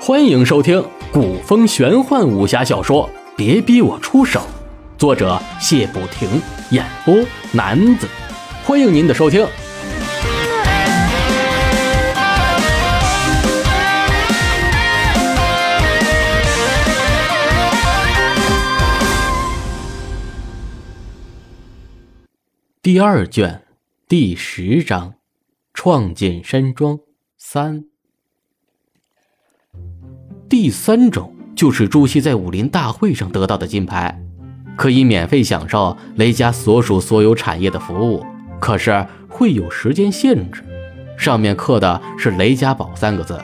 欢迎收听古风玄幻武侠小说《别逼我出手》，作者谢不停，演播男子。欢迎您的收听。第二卷第十章：创建山庄三。第三种就是朱熹在武林大会上得到的金牌，可以免费享受雷家所属所有产业的服务，可是会有时间限制，上面刻的是“雷家宝”三个字。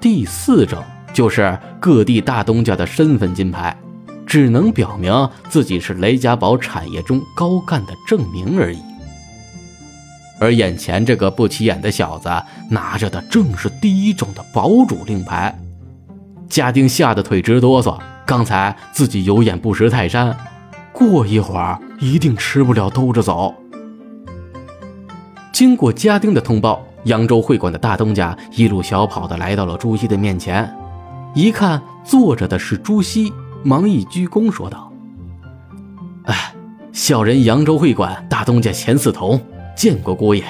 第四种就是各地大东家的身份金牌。只能表明自己是雷家堡产业中高干的证明而已。而眼前这个不起眼的小子拿着的正是第一种的堡主令牌，家丁吓得腿直哆嗦。刚才自己有眼不识泰山，过一会儿一定吃不了兜着走。经过家丁的通报，扬州会馆的大东家一路小跑的来到了朱熹的面前，一看坐着的是朱熹。忙一鞠躬说道：“哎，小人扬州会馆大东家钱四同见过姑爷，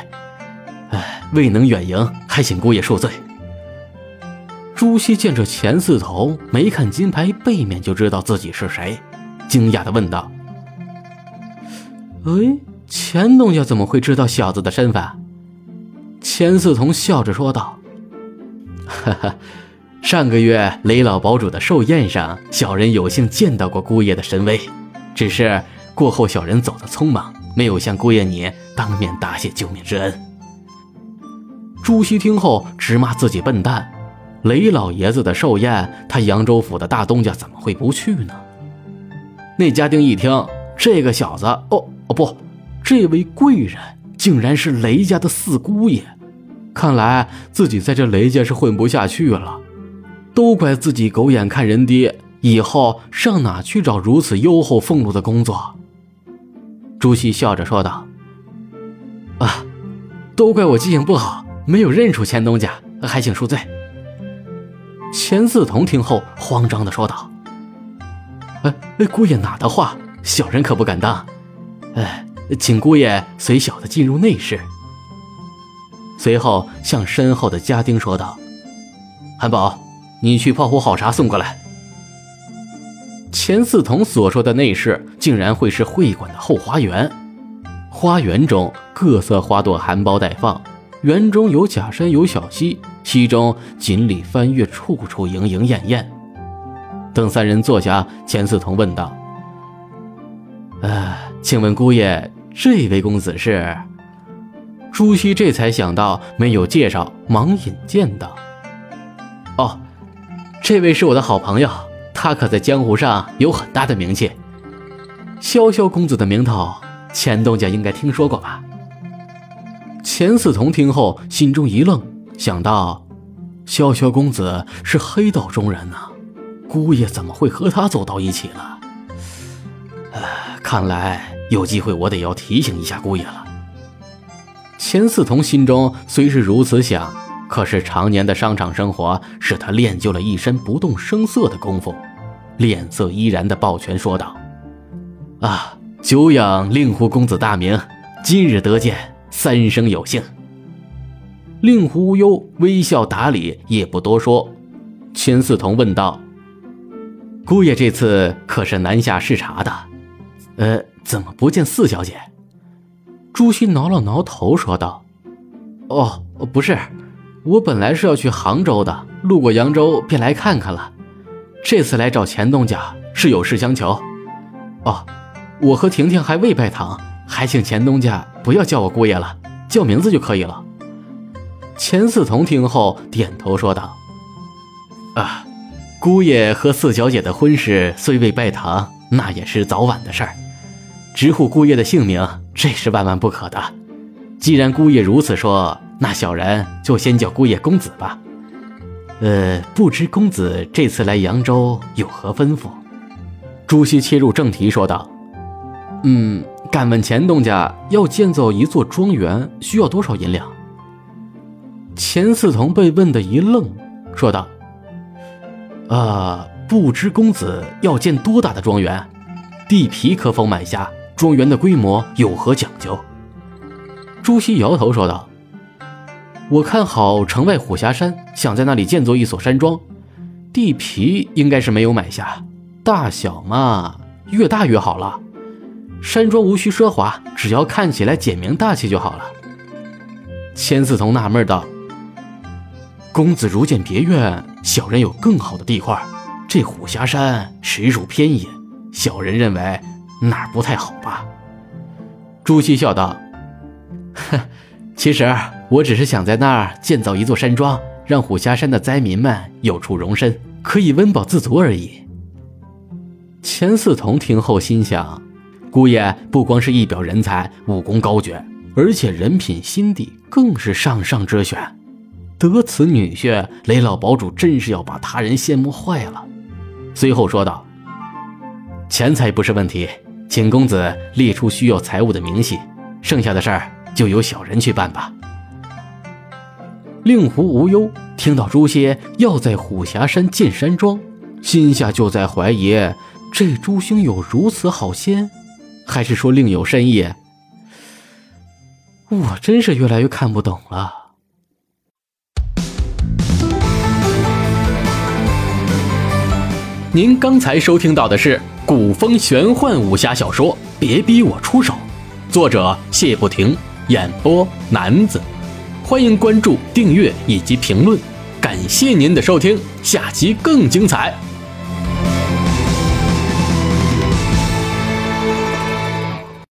哎，未能远迎，还请姑爷恕罪。”朱熹见这钱四同没看金牌背面就知道自己是谁，惊讶的问道：“哎，钱东家怎么会知道小子的身份？”钱四同笑着说道：“哈哈。”上个月雷老堡主的寿宴上，小人有幸见到过姑爷的神威，只是过后小人走得匆忙，没有向姑爷你当面答谢救命之恩。朱熹听后直骂自己笨蛋，雷老爷子的寿宴，他扬州府的大东家怎么会不去呢？那家丁一听，这个小子，哦哦不，这位贵人竟然是雷家的四姑爷，看来自己在这雷家是混不下去了。都怪自己狗眼看人低，以后上哪去找如此优厚俸禄的工作？朱熹笑着说道：“啊，都怪我记性不好，没有认出钱东家，还请恕罪。”钱四同听后慌张的说道：“哎，姑爷哪的话，小人可不敢当。哎，请姑爷随小的进入内室。”随后向身后的家丁说道：“韩宝。”你去泡壶好茶送过来。钱四同所说的内室，竟然会是会馆的后花园。花园中各色花朵含苞待放，园中有假山有小溪，溪中锦鲤翻越，处处莺莺燕燕。等三人坐下，钱四同问道：“呃，请问姑爷，这位公子是？”朱熹这才想到没有介绍，忙引荐道：“哦。”这位是我的好朋友，他可在江湖上有很大的名气。潇潇公子的名头，钱东家应该听说过吧？钱四同听后心中一愣，想到潇潇公子是黑道中人呐，姑爷怎么会和他走到一起了？呃，看来有机会我得要提醒一下姑爷了。钱四同心中虽是如此想。可是常年的商场生活使他练就了一身不动声色的功夫，脸色依然的抱拳说道：“啊，久仰令狐公子大名，今日得见，三生有幸。”令狐无忧微笑打理，也不多说。钱四同问道：“姑爷这次可是南下视察的？呃，怎么不见四小姐？”朱熹挠了挠头说道：“哦，不是。”我本来是要去杭州的，路过扬州便来看看了。这次来找钱东家是有事相求。哦，我和婷婷还未拜堂，还请钱东家不要叫我姑爷了，叫名字就可以了。钱四同听后点头说道：“啊，姑爷和四小姐的婚事虽未拜堂，那也是早晚的事儿。直呼姑爷的姓名，这是万万不可的。既然姑爷如此说。”那小人就先叫姑爷公子吧。呃，不知公子这次来扬州有何吩咐？朱熹切入正题说道：“嗯，敢问钱东家要建造一座庄园需要多少银两？”钱嗣同被问的一愣，说道：“啊，不知公子要建多大的庄园？地皮可否买下？庄园的规模有何讲究？”朱熹摇头说道：“我看好城外虎峡山，想在那里建造一所山庄，地皮应该是没有买下，大小嘛，越大越好了。山庄无需奢华，只要看起来简明大气就好了。”千四同纳闷道。公子如建别院，小人有更好的地块。这虎峡山实属偏野，小人认为哪儿不太好吧？朱熹笑道：“哼，其实我只是想在那儿建造一座山庄，让虎霞山的灾民们有处容身，可以温饱自足而已。”钱嗣同听后心想：姑爷不光是一表人才，武功高绝，而且人品心地更是上上之选。得此女婿，雷老堡主真是要把他人羡慕坏了。随后说道：“钱财不是问题，请公子列出需要财物的明细，剩下的事儿就由小人去办吧。”令狐无忧听到朱熹要在虎峡山建山庄，心下就在怀疑：这朱兄有如此好心，还是说另有深意？我真是越来越看不懂了。您刚才收听到的是古风玄幻武侠小说《别逼我出手》，作者谢不停，演播男子。欢迎关注、订阅以及评论，感谢您的收听，下期更精彩。